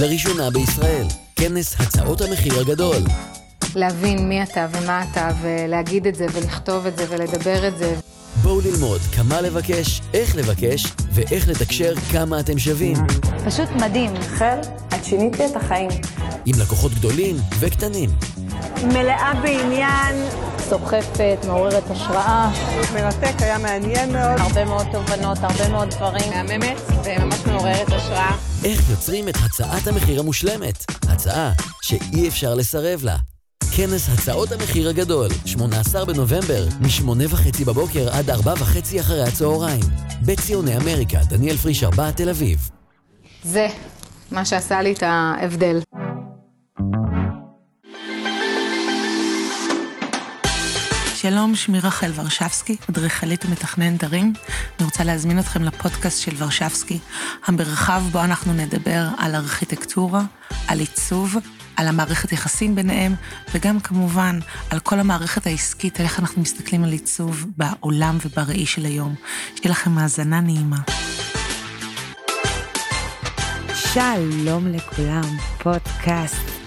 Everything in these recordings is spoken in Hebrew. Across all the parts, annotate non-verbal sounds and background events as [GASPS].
לראשונה בישראל, כנס הצעות המחיר הגדול. להבין מי אתה ומה אתה, ולהגיד את זה, ולכתוב את זה, ולדבר את זה. בואו ללמוד כמה לבקש, איך לבקש, ואיך לתקשר כמה אתם שווים. פשוט מדהים. חל, את שינית לי את החיים. עם לקוחות גדולים וקטנים. מלאה בעניין. סוחפת, מעוררת השראה. מרתק, היה מעניין מאוד. הרבה מאוד תובנות, הרבה מאוד דברים. מהממת וממש מעוררת השראה. איך יוצרים את הצעת המחיר המושלמת? הצעה שאי אפשר לסרב לה. כנס הצעות המחיר הגדול, 18 בנובמבר, מ-8 וחצי בבוקר עד 4 וחצי אחרי הצהריים. בציוני אמריקה, דניאל פריש 4, תל אביב. זה מה שעשה לי את ההבדל. שלום, שמי רחל ורשבסקי, אדריכלית ומתכננת ערים. אני רוצה להזמין אתכם לפודקאסט של ורשבסקי, המרחב בו אנחנו נדבר על ארכיטקטורה, על עיצוב, על המערכת יחסים ביניהם, וגם כמובן על כל המערכת העסקית, על איך אנחנו מסתכלים על עיצוב בעולם ובראי של היום. שיהיה לכם האזנה נעימה. שלום לכולם, פודקאסט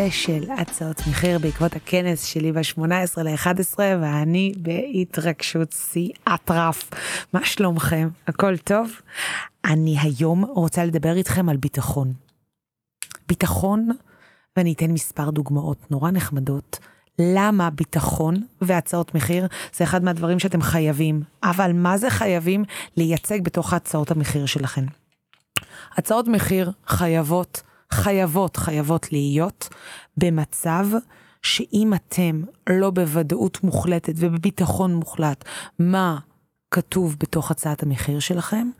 ספיישל הצעות מחיר בעקבות הכנס שלי ב-18 ל-11 ואני בהתרגשות שיא אטרף. מה שלומכם? הכל טוב? אני היום רוצה לדבר איתכם על ביטחון. ביטחון, ואני אתן מספר דוגמאות נורא נחמדות. למה ביטחון והצעות מחיר זה אחד מהדברים שאתם חייבים, אבל מה זה חייבים לייצג בתוך הצעות המחיר שלכם. הצעות מחיר חייבות חייבות, חייבות להיות במצב שאם אתם לא בוודאות מוחלטת ובביטחון מוחלט מה כתוב בתוך הצעת המחיר שלכם,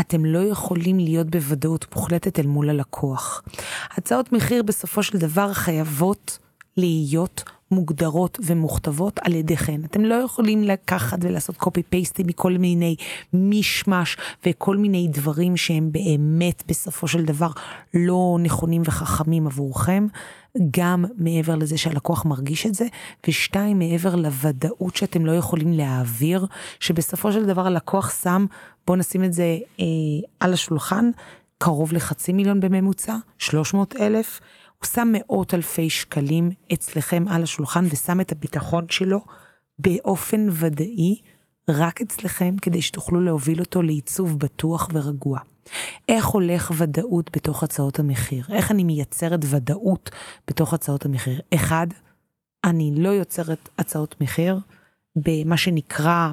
אתם לא יכולים להיות בוודאות מוחלטת אל מול הלקוח. הצעות מחיר בסופו של דבר חייבות להיות מוגדרות ומוכתבות על ידיכן. אתם לא יכולים לקחת ולעשות קופי פייסטי מכל מיני מישמש וכל מיני דברים שהם באמת בסופו של דבר לא נכונים וחכמים עבורכם. גם מעבר לזה שהלקוח מרגיש את זה, ושתיים, מעבר לוודאות שאתם לא יכולים להעביר, שבסופו של דבר הלקוח שם, בואו נשים את זה אה, על השולחן, קרוב לחצי מיליון בממוצע, 300 אלף. הוא שם מאות אלפי שקלים אצלכם על השולחן ושם את הביטחון שלו באופן ודאי רק אצלכם כדי שתוכלו להוביל אותו לעיצוב בטוח ורגוע. איך הולך ודאות בתוך הצעות המחיר? איך אני מייצרת ודאות בתוך הצעות המחיר? אחד, אני לא יוצרת הצעות מחיר במה שנקרא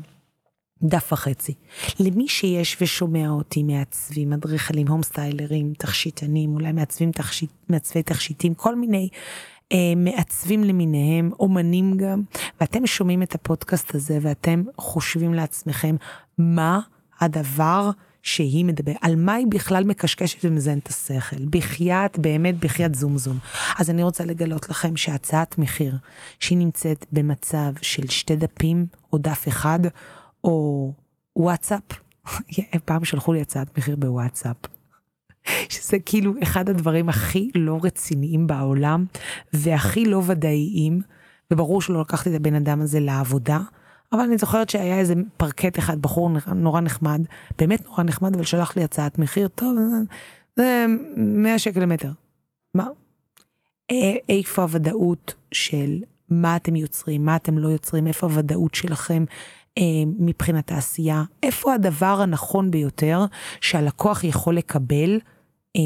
דף וחצי. למי שיש ושומע אותי מעצבים, אדריכלים, הום סטיילרים, תכשיטנים, אולי מעצבים תכשיט, מעצבי תכשיטים, כל מיני אה, מעצבים למיניהם, אומנים גם, ואתם שומעים את הפודקאסט הזה ואתם חושבים לעצמכם, מה הדבר שהיא מדברת, על מה היא בכלל מקשקשת ומזיינת את השכל. בחייאת, באמת בחייאת זום זום. אז אני רוצה לגלות לכם שהצעת מחיר, שהיא נמצאת במצב של שתי דפים או דף אחד, או וואטסאפ, [LAUGHS] פעם שלחו לי הצעת מחיר בוואטסאפ. [LAUGHS] שזה כאילו אחד הדברים הכי לא רציניים בעולם והכי לא ודאיים, וברור שלא לקחתי את הבן אדם הזה לעבודה, אבל אני זוכרת שהיה איזה פרקט אחד, בחור נורא נחמד, באמת נורא נחמד, אבל שלח לי הצעת מחיר, טוב, זה 100 שקל למטר. מה? איפה הוודאות של מה אתם יוצרים, מה אתם לא יוצרים, איפה הוודאות שלכם מבחינת העשייה, איפה הדבר הנכון ביותר שהלקוח יכול לקבל אה,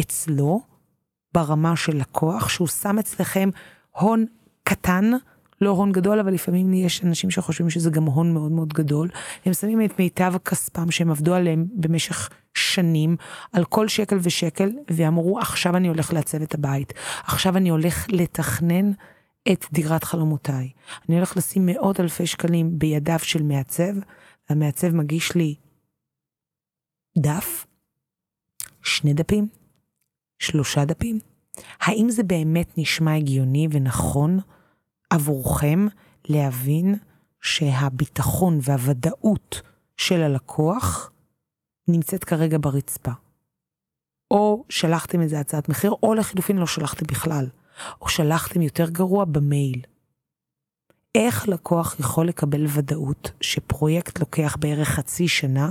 אצלו ברמה של לקוח, שהוא שם אצלכם הון קטן, לא הון גדול, אבל לפעמים יש אנשים שחושבים שזה גם הון מאוד מאוד גדול. הם שמים את מיטב כספם שהם עבדו עליהם במשך שנים, על כל שקל ושקל, ואמרו, עכשיו אני הולך לעצב את הבית. עכשיו אני הולך לתכנן את דירת חלומותיי. אני הולך לשים מאות אלפי שקלים בידיו של מעצב, והמעצב מגיש לי דף, שני דפים, שלושה דפים. האם זה באמת נשמע הגיוני ונכון עבורכם להבין שהביטחון והוודאות של הלקוח נמצאת כרגע ברצפה? או שלחתם איזה הצעת מחיר, או לחילופין לא שלחתם בכלל. או שלחתם יותר גרוע במייל. איך לקוח יכול לקבל ודאות שפרויקט לוקח בערך חצי שנה,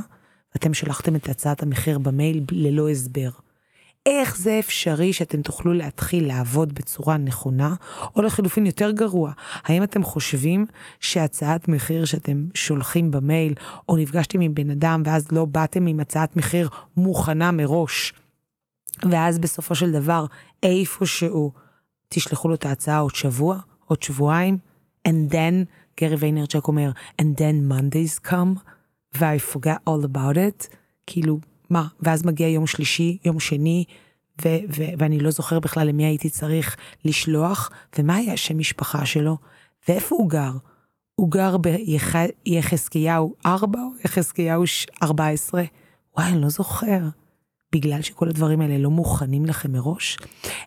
ואתם שלחתם את הצעת המחיר במייל ללא הסבר? איך זה אפשרי שאתם תוכלו להתחיל לעבוד בצורה נכונה, או לחילופין יותר גרוע, האם אתם חושבים שהצעת מחיר שאתם שולחים במייל, או נפגשתם עם בן אדם ואז לא באתם עם הצעת מחיר מוכנה מראש, ואז בסופו של דבר איפשהו תשלחו לו את ההצעה עוד שבוע, עוד שבועיים, and then, גרי ויינרצ'ק אומר, and then Mondays come, ו-I forget all about it, כאילו, מה, ואז מגיע יום שלישי, יום שני, ו- ו- ואני לא זוכר בכלל למי הייתי צריך לשלוח, ומה היה השם משפחה שלו, ואיפה הוא גר. הוא גר ביחזקיהו 4 או יחזקיהו 14? וואי, אני לא זוכר. בגלל שכל הדברים האלה לא מוכנים לכם מראש?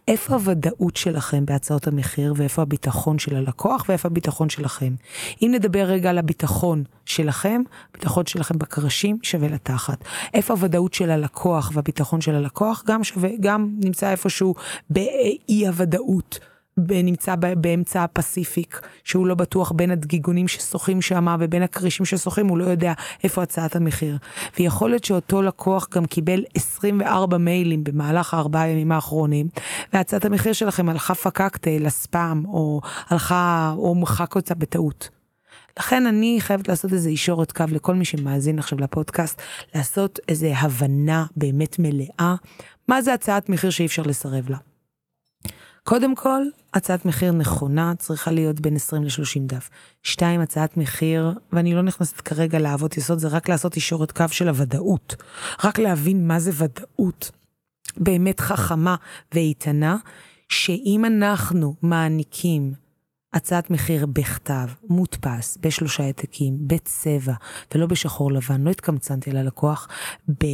איפה הוודאות שלכם בהצעות המחיר ואיפה הביטחון של הלקוח ואיפה הביטחון שלכם? אם נדבר רגע על הביטחון שלכם, ביטחון שלכם בקרשים שווה לתחת. איפה הוודאות של הלקוח והביטחון של הלקוח גם שווה, גם נמצא איפשהו באי הוודאות. נמצא באמצע הפסיפיק, שהוא לא בטוח בין הדגיגונים ששוחים שם ובין הכרישים ששוחים, הוא לא יודע איפה הצעת המחיר. ויכול להיות שאותו לקוח גם קיבל 24 מיילים במהלך הארבעה ימים האחרונים, והצעת המחיר שלכם הלכה פקקטה לספאם, או הלכה, או מחק אותה בטעות. לכן אני חייבת לעשות איזה אישורת קו לכל מי שמאזין עכשיו לפודקאסט, לעשות איזה הבנה באמת מלאה, מה זה הצעת מחיר שאי אפשר לסרב לה. קודם כל, הצעת מחיר נכונה צריכה להיות בין 20 ל-30 דף. שתיים, הצעת מחיר, ואני לא נכנסת כרגע לאהבות יסוד, זה רק לעשות אישורת קו של הוודאות. רק להבין מה זה ודאות באמת חכמה ואיתנה, שאם אנחנו מעניקים הצעת מחיר בכתב, מודפס, בשלושה העתקים, בצבע, ולא בשחור לבן, לא התקמצנתי על הלקוח, ב...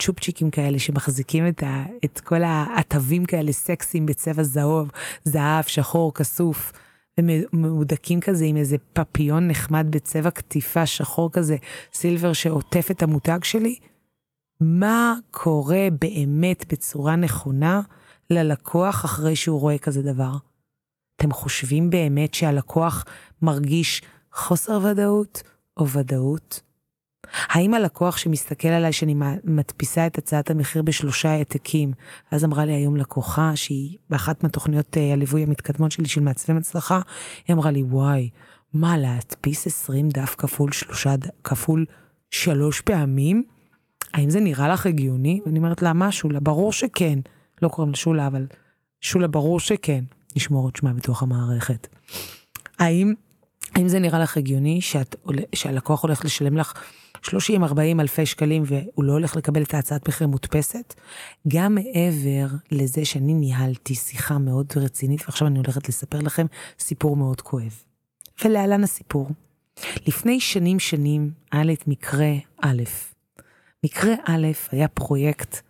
צ'ופצ'יקים כאלה שמחזיקים את, ה, את כל התווים כאלה סקסיים בצבע זהוב, זהב, שחור, כסוף, ומהודקים כזה עם איזה פפיון נחמד בצבע קטיפה שחור כזה, סילבר שעוטף את המותג שלי. מה קורה באמת בצורה נכונה ללקוח אחרי שהוא רואה כזה דבר? אתם חושבים באמת שהלקוח מרגיש חוסר ודאות או ודאות? האם הלקוח שמסתכל עליי שאני מדפיסה את הצעת המחיר בשלושה העתקים, אז אמרה לי היום לקוחה שהיא באחת מהתוכניות אה, הליווי המתקדמות שלי של מעצבי מצלחה, היא אמרה לי וואי, מה להדפיס 20 דף כפול שלושה, כפול שלוש פעמים? האם זה נראה לך הגיוני? ואני אומרת לה, מה שולה? ברור שכן. לא קוראים לה שולה, אבל שולה ברור שכן. נשמור את שמה בתוך המערכת. האם, האם זה נראה לך הגיוני שאת, שהלקוח הולך לשלם לך 30-40 אלפי שקלים והוא לא הולך לקבל את ההצעת מחיר מודפסת, גם מעבר לזה שאני ניהלתי שיחה מאוד רצינית, ועכשיו אני הולכת לספר לכם סיפור מאוד כואב. ולהלן הסיפור. לפני שנים שנים היה לי את מקרה א'. מקרה א' היה פרויקט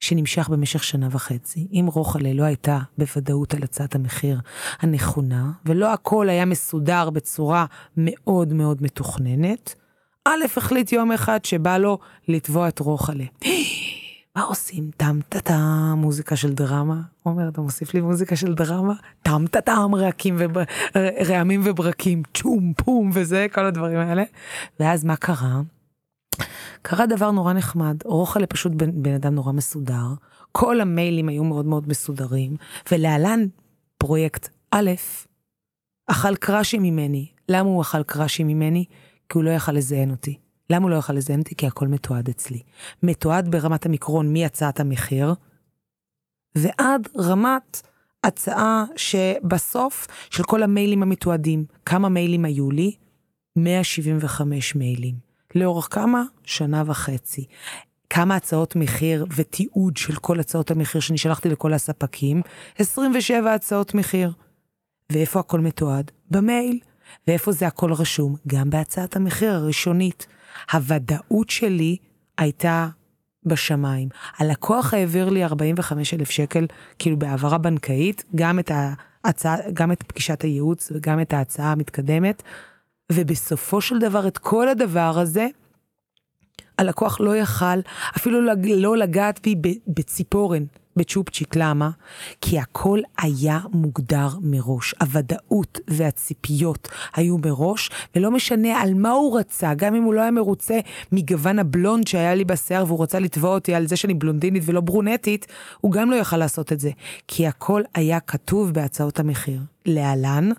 שנמשך במשך שנה וחצי. אם רוחלה לא הייתה בוודאות על הצעת המחיר הנכונה, ולא הכל היה מסודר בצורה מאוד מאוד מתוכננת, א' החליט יום אחד שבא לו לתבוע את רוחלה. [GASPS] מה עושים? טם טה טם, מוזיקה של דרמה. אומר, אתה מוסיף לי מוזיקה של דרמה? טם טה טם, ורעמים וברקים, צ'ום פום וזה, כל הדברים האלה. ואז מה קרה? קרה דבר נורא נחמד, רוחלה פשוט בן, בן אדם נורא מסודר, כל המיילים היו מאוד מאוד מסודרים, ולהלן פרויקט א', אכל קראשי ממני. למה הוא אכל קראשי ממני? כי הוא לא יכל לזיין אותי. למה הוא לא יכל לזיין אותי? כי הכל מתועד אצלי. מתועד ברמת המיקרון מהצעת המחיר, ועד רמת הצעה שבסוף של כל המיילים המתועדים. כמה מיילים היו לי? 175 מיילים. לאורך כמה? שנה וחצי. כמה הצעות מחיר ותיעוד של כל הצעות המחיר שאני שלחתי לכל הספקים? 27 הצעות מחיר. ואיפה הכל מתועד? במייל. ואיפה זה הכל רשום? גם בהצעת המחיר הראשונית. הוודאות שלי הייתה בשמיים. הלקוח העביר לי 45 אלף שקל, כאילו בהעברה בנקאית, גם את, ההצעה, גם את פגישת הייעוץ וגם את ההצעה המתקדמת, ובסופו של דבר את כל הדבר הזה, הלקוח לא יכל אפילו לא לגעת בי בציפורן. בצ'ופצ'יק, למה? כי הכל היה מוגדר מראש. הוודאות והציפיות היו מראש, ולא משנה על מה הוא רצה, גם אם הוא לא היה מרוצה מגוון הבלונד שהיה לי בשיער והוא רצה לתבוע אותי על זה שאני בלונדינית ולא ברונטית, הוא גם לא יכל לעשות את זה. כי הכל היה כתוב בהצעות המחיר. להלן,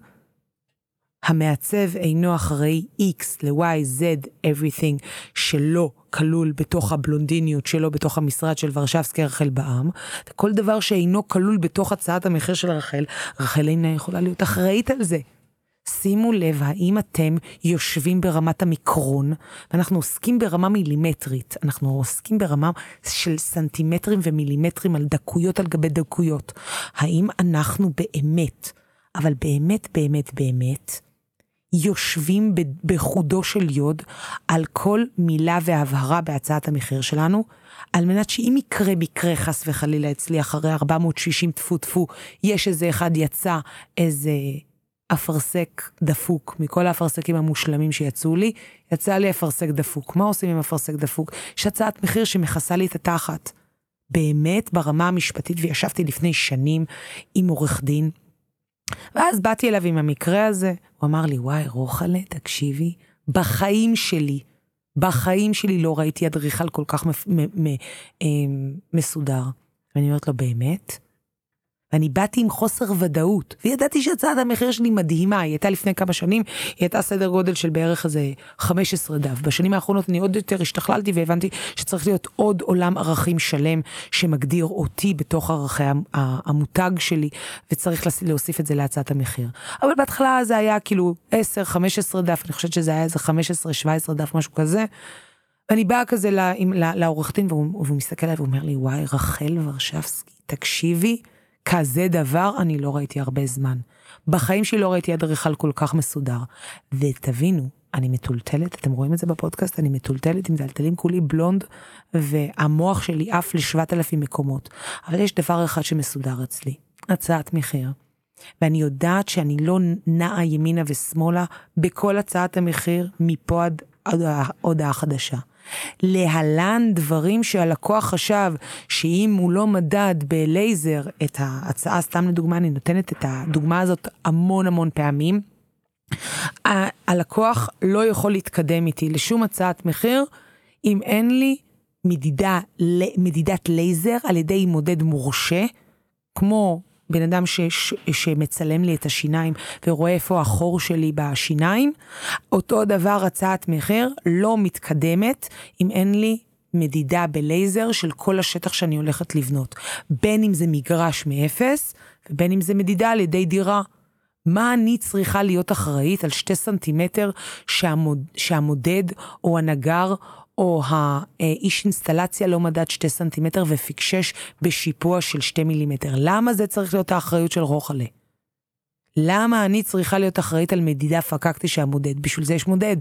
המעצב אינו אחראי X ל-Y, Z, everything, שלא כלול בתוך הבלונדיניות שלו, בתוך המשרד של ורשבסקי רחל בעם. כל דבר שאינו כלול בתוך הצעת המחיר של רחל, רחל אינה יכולה להיות אחראית על זה. שימו לב האם אתם יושבים ברמת המיקרון, ואנחנו עוסקים ברמה מילימטרית, אנחנו עוסקים ברמה של סנטימטרים ומילימטרים על דקויות על גבי דקויות. האם אנחנו באמת, אבל באמת באמת באמת, יושבים בחודו של יוד על כל מילה והבהרה בהצעת המחיר שלנו, על מנת שאם יקרה מקרה חס וחלילה אצלי אחרי 460 טפו טפו, יש איזה אחד יצא איזה אפרסק דפוק מכל האפרסקים המושלמים שיצאו לי, יצא לי אפרסק דפוק. מה עושים עם אפרסק דפוק? יש הצעת מחיר שמכסה לי את התחת. באמת ברמה המשפטית, וישבתי לפני שנים עם עורך דין, ואז באתי אליו עם המקרה הזה, הוא אמר לי, וואי, רוחלה, תקשיבי, בחיים שלי, בחיים שלי לא ראיתי אדריכל כל כך. אה, מסודר. ואני אומרת לו, באמת? ואני באתי עם חוסר ודאות, וידעתי שהצעת המחיר שלי מדהימה, היא הייתה לפני כמה שנים, היא הייתה סדר גודל של בערך איזה 15 דף. בשנים האחרונות אני עוד יותר השתכללתי והבנתי שצריך להיות עוד עולם ערכים שלם שמגדיר אותי בתוך ערכי המותג שלי, וצריך להוסיף את זה להצעת המחיר. אבל בהתחלה זה היה כאילו 10-15 דף, אני חושבת שזה היה איזה 15-17 דף, משהו כזה. ואני באה כזה לעורך דין, והוא, והוא מסתכל עליי ואומר לי, וואי, רחל ורשבסקי, תקשיבי, כזה דבר אני לא ראיתי הרבה זמן. בחיים שלי לא ראיתי אדריכל כל כך מסודר. ותבינו, אני מטולטלת, אתם רואים את זה בפודקאסט, אני מטולטלת עם דלתלים כולי בלונד, והמוח שלי עף לשבעת אלפים מקומות. אבל יש דבר אחד שמסודר אצלי, הצעת מחיר. ואני יודעת שאני לא נעה ימינה ושמאלה בכל הצעת המחיר מפה עד הודעה חדשה. להלן דברים שהלקוח חשב שאם הוא לא מדד בלייזר את ההצעה, סתם לדוגמה, אני נותנת את הדוגמה הזאת המון המון פעמים, הלקוח לא יכול להתקדם איתי לשום הצעת מחיר אם אין לי מדידה, מדידת לייזר על ידי מודד מורשה, כמו בן אדם ש, ש, שמצלם לי את השיניים ורואה איפה החור שלי בשיניים, אותו דבר הצעת מחיר לא מתקדמת אם אין לי מדידה בלייזר של כל השטח שאני הולכת לבנות. בין אם זה מגרש מאפס, ובין אם זה מדידה על ידי דירה. מה אני צריכה להיות אחראית על שתי סנטימטר שהמוד, שהמודד או הנגר או האיש אינסטלציה לא מדד שתי סנטימטר ופיקשש בשיפוע של שתי מילימטר. למה זה צריך להיות האחריות של רוחלה? למה אני צריכה להיות אחראית על מדידה פקקתי שהמודד? בשביל זה יש מודד.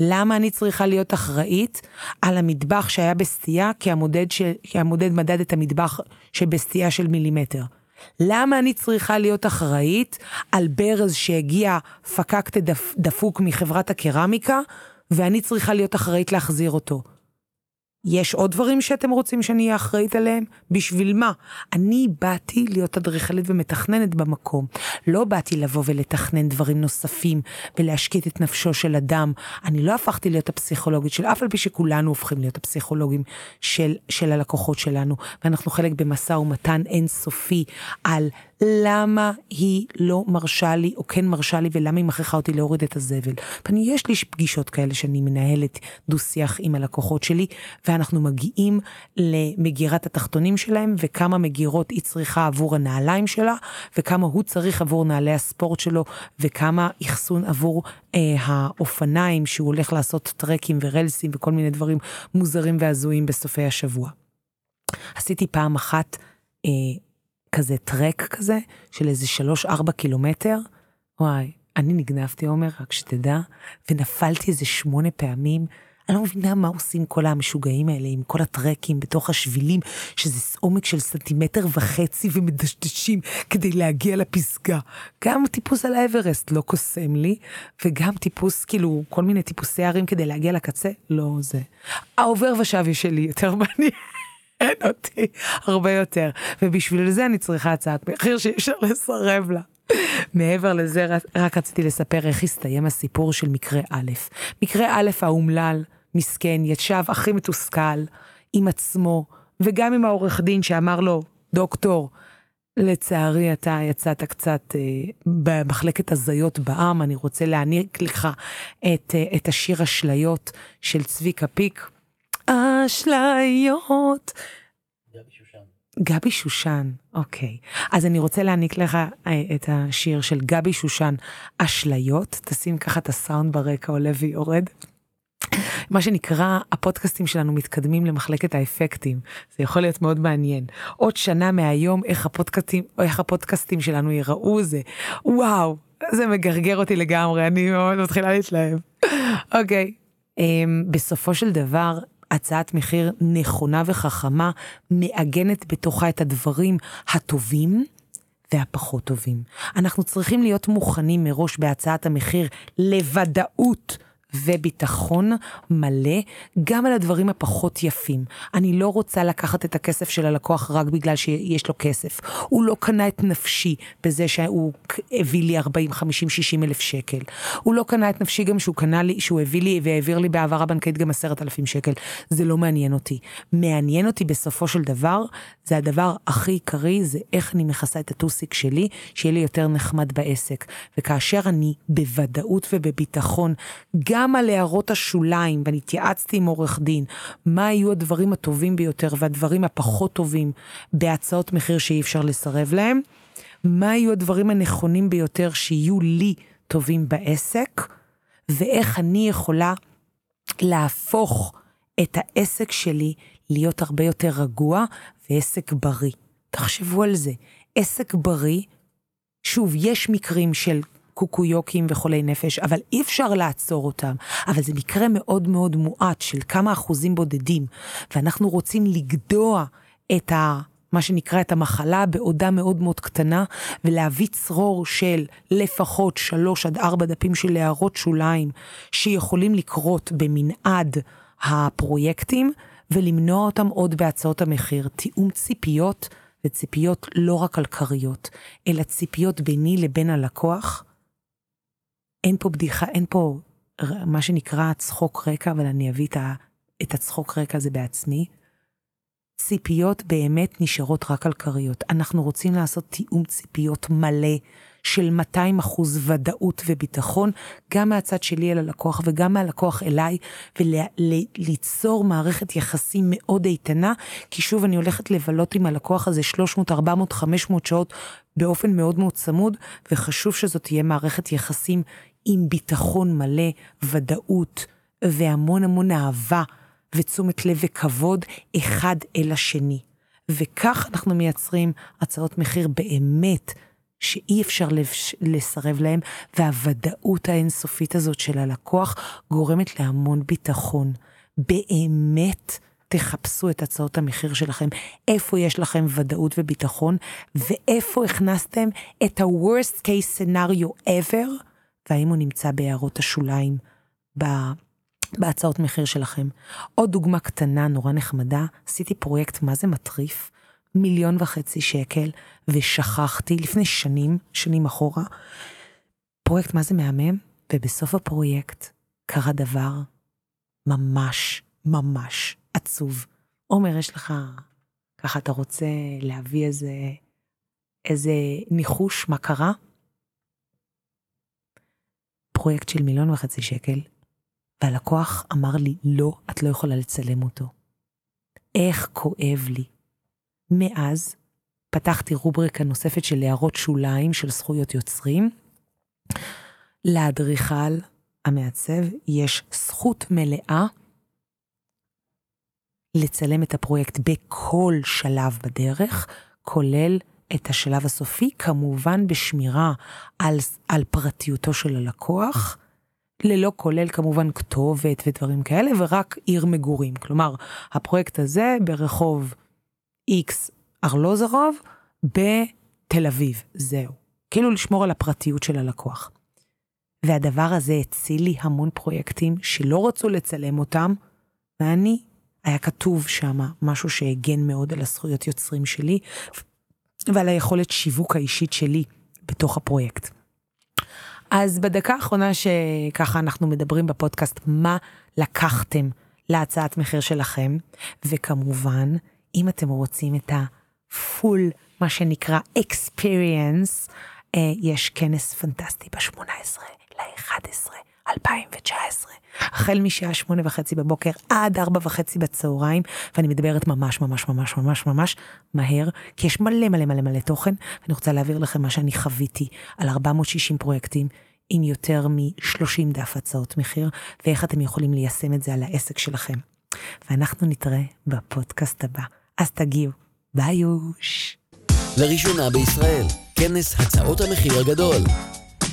למה אני צריכה להיות אחראית על המטבח שהיה בסטייה כי המודד, ש... כי המודד מדד את המטבח שבסטייה של מילימטר? למה אני צריכה להיות אחראית על ברז שהגיע פקקטה דפ... דפוק מחברת הקרמיקה ואני צריכה להיות אחראית להחזיר אותו. יש עוד דברים שאתם רוצים שאני אהיה אחראית עליהם? בשביל מה? אני באתי להיות אדריכלית ומתכננת במקום. לא באתי לבוא ולתכנן דברים נוספים ולהשקיט את נפשו של אדם. אני לא הפכתי להיות הפסיכולוגית של אף על פי שכולנו הופכים להיות הפסיכולוגים של, של הלקוחות שלנו. ואנחנו חלק במשא ומתן אינסופי על למה היא לא מרשה לי, או כן מרשה לי, ולמה היא מכריחה אותי להוריד את הזבל. ואני, יש לי פגישות כאלה שאני מנהלת דו-שיח עם הלקוחות שלי, ואנחנו מגיעים למגירת התחתונים שלהם, וכמה מגירות היא צריכה עבור הנעליים שלה, וכמה הוא צריך עבור נעלי הספורט שלו, וכמה אחסון עבור אה, האופניים שהוא הולך לעשות טרקים ורלסים וכל מיני דברים מוזרים והזויים בסופי השבוע. עשיתי פעם אחת אה, כזה טרק כזה, של איזה שלוש ארבע קילומטר. וואי, אני נגנבתי, עומר, רק שתדע, ונפלתי איזה שמונה פעמים. אני לא מבינה מה עושים כל המשוגעים האלה עם כל הטרקים בתוך השבילים, שזה עומק של סנטימטר וחצי ומדשדשים כדי להגיע לפסגה. גם טיפוס על האברסט לא קוסם לי, וגם טיפוס, כאילו, כל מיני טיפוסי ערים כדי להגיע לקצה, לא זה. העובר ושבי שלי יותר [LAUGHS] מעניין. מעניין אותי הרבה יותר, ובשביל זה אני צריכה הצעת מחיר שאי אפשר לסרב לה. מעבר לזה, רק רציתי לספר איך הסתיים הסיפור של מקרה א'. מקרה א' האומלל, מסכן, ישב הכי מתוסכל עם עצמו, וגם עם העורך דין שאמר לו, דוקטור, לצערי אתה יצאת קצת אה, במחלקת הזיות בעם, אני רוצה להעניק לך את, אה, את השיר אשליות של צביקה פיק. אשליות. גבי שושן, אוקיי. אז אני רוצה להעניק לך אה, את השיר של גבי שושן, אשליות. תשים ככה את הסאונד ברקע עולה ויורד. מה שנקרא, הפודקאסטים שלנו מתקדמים למחלקת האפקטים. זה יכול להיות מאוד מעניין. עוד שנה מהיום, איך הפודקאסטים, איך הפודקאסטים שלנו ייראו, זה וואו, זה מגרגר אותי לגמרי, אני מאוד מתחילה להתלהב. אוקיי. um, בסופו של דבר, הצעת מחיר נכונה וחכמה מעגנת בתוכה את הדברים הטובים והפחות טובים. אנחנו צריכים להיות מוכנים מראש בהצעת המחיר לוודאות וביטחון מלא גם על הדברים הפחות יפים. אני לא רוצה לקחת את הכסף של הלקוח רק בגלל שיש לו כסף. הוא לא קנה את נפשי בזה שהוא הביא לי 40, 50, 60 אלף שקל. הוא לא קנה את נפשי גם שהוא קנה לי, שהוא הביא לי והעביר לי בהעברה בנקאית גם עשרת אלפים שקל. זה לא מעניין אותי. מעניין אותי בסופו של דבר, זה הדבר הכי עיקרי, זה איך אני מכסה את הטוסיק שלי, שיהיה לי יותר נחמד בעסק. וכאשר אני בוודאות ובביטחון, גם על הערות השוליים, ואני התייעצתי עם עורך דין, מה היו הדברים הטובים ביותר והדברים הפחות טובים בהצעות מחיר שאי אפשר לסרב להם, מה היו הדברים הנכונים ביותר שיהיו לי טובים בעסק, ואיך אני יכולה להפוך את העסק שלי להיות הרבה יותר רגוע ועסק בריא. תחשבו על זה, עסק בריא, שוב, יש מקרים של קוקויוקים וחולי נפש, אבל אי אפשר לעצור אותם. אבל זה מקרה מאוד מאוד מועט של כמה אחוזים בודדים, ואנחנו רוצים לגדוע את ה... מה שנקרא את המחלה בעודה מאוד מאוד קטנה, ולהביא צרור של לפחות שלוש עד ארבע דפים של הערות שוליים שיכולים לקרות במנעד הפרויקטים, ולמנוע אותם עוד בהצעות המחיר. תיאום ציפיות, וציפיות לא רק על כריות, אלא ציפיות ביני לבין הלקוח, אין פה בדיחה, אין פה מה שנקרא צחוק רקע, אבל אני אביא את הצחוק רקע הזה בעצמי. ציפיות באמת נשארות רק על כריות. אנחנו רוצים לעשות תיאום ציפיות מלא של 200 אחוז ודאות וביטחון, גם מהצד שלי אל הלקוח וגם מהלקוח אליי, וליצור מערכת יחסים מאוד איתנה, כי שוב, אני הולכת לבלות עם הלקוח הזה 300, 400, 500 שעות באופן מאוד מאוד צמוד, וחשוב שזאת תהיה מערכת יחסים עם ביטחון מלא, ודאות והמון המון אהבה ותשומת לב וכבוד אחד אל השני. וכך אנחנו מייצרים הצעות מחיר באמת שאי אפשר לסרב להם, והוודאות האינסופית הזאת של הלקוח גורמת להמון ביטחון. באמת תחפשו את הצעות המחיר שלכם, איפה יש לכם ודאות וביטחון, ואיפה הכנסתם את ה-worst case scenario ever, והאם הוא נמצא בהערות השוליים בהצעות מחיר שלכם. עוד דוגמה קטנה, נורא נחמדה, עשיתי פרויקט מה זה מטריף, מיליון וחצי שקל, ושכחתי לפני שנים, שנים אחורה, פרויקט מה זה מהמם, ובסוף הפרויקט קרה דבר ממש ממש עצוב. עומר, יש לך, ככה אתה רוצה להביא איזה, איזה ניחוש מה קרה? פרויקט של מיליון וחצי שקל, והלקוח אמר לי, לא, את לא יכולה לצלם אותו. איך כואב לי. מאז פתחתי רובריקה נוספת של הערות שוליים של זכויות יוצרים. לאדריכל המעצב יש זכות מלאה לצלם את הפרויקט בכל שלב בדרך, כולל את השלב הסופי, כמובן בשמירה על, על פרטיותו של הלקוח, ללא כולל כמובן כתובת ודברים כאלה, ורק עיר מגורים. כלומר, הפרויקט הזה ברחוב X ארלוזרוב בתל אביב, זהו. כאילו לשמור על הפרטיות של הלקוח. והדבר הזה הציל לי המון פרויקטים שלא רצו לצלם אותם, ואני היה כתוב שם משהו שהגן מאוד על הזכויות יוצרים שלי ועל היכולת שיווק האישית שלי בתוך הפרויקט. אז בדקה האחרונה שככה אנחנו מדברים בפודקאסט, מה לקחתם להצעת מחיר שלכם, וכמובן, אם אתם רוצים את הפול, מה שנקרא experience, אה, יש כנס פנטסטי ב-18 ל-11 2019, החל משעה שמונה וחצי בבוקר עד ארבע וחצי בצהריים, ואני מדברת ממש ממש ממש ממש ממש מהר, כי יש מלא מלא מלא מלא תוכן, ואני רוצה להעביר לכם מה שאני חוויתי על 460 פרויקטים. עם יותר מ-30 דף הצעות מחיר, ואיך אתם יכולים ליישם את זה על העסק שלכם. ואנחנו נתראה בפודקאסט הבא. אז תגיעו, ביי יוש. לראשונה בישראל, כנס הצעות המחיר הגדול.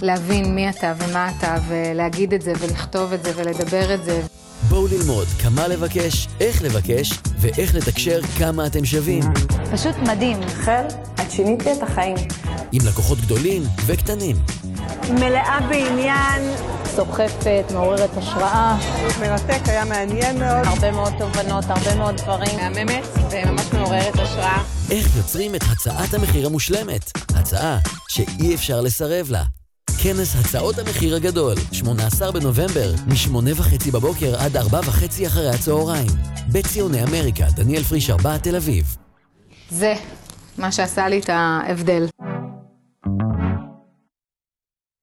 להבין מי אתה ומה אתה, ולהגיד את זה, ולכתוב את זה, ולדבר את זה. בואו ללמוד כמה לבקש, איך לבקש, ואיך לתקשר כמה אתם שווים. פשוט מדהים. חל, את שינית לי את החיים. עם לקוחות גדולים וקטנים. מלאה בעניין, סוחפת, מעוררת השראה, מרתק, היה מעניין מאוד. הרבה מאוד תובנות, הרבה מאוד דברים. מהממת וממש מעוררת השראה. איך יוצרים את הצעת המחיר המושלמת? הצעה שאי אפשר לסרב לה. כנס הצעות המחיר הגדול, 18 בנובמבר, מ-8 וחצי בבוקר עד 4 וחצי אחרי הצהריים. בציוני אמריקה, דניאל פריש 4, תל אביב. זה מה שעשה לי את ההבדל.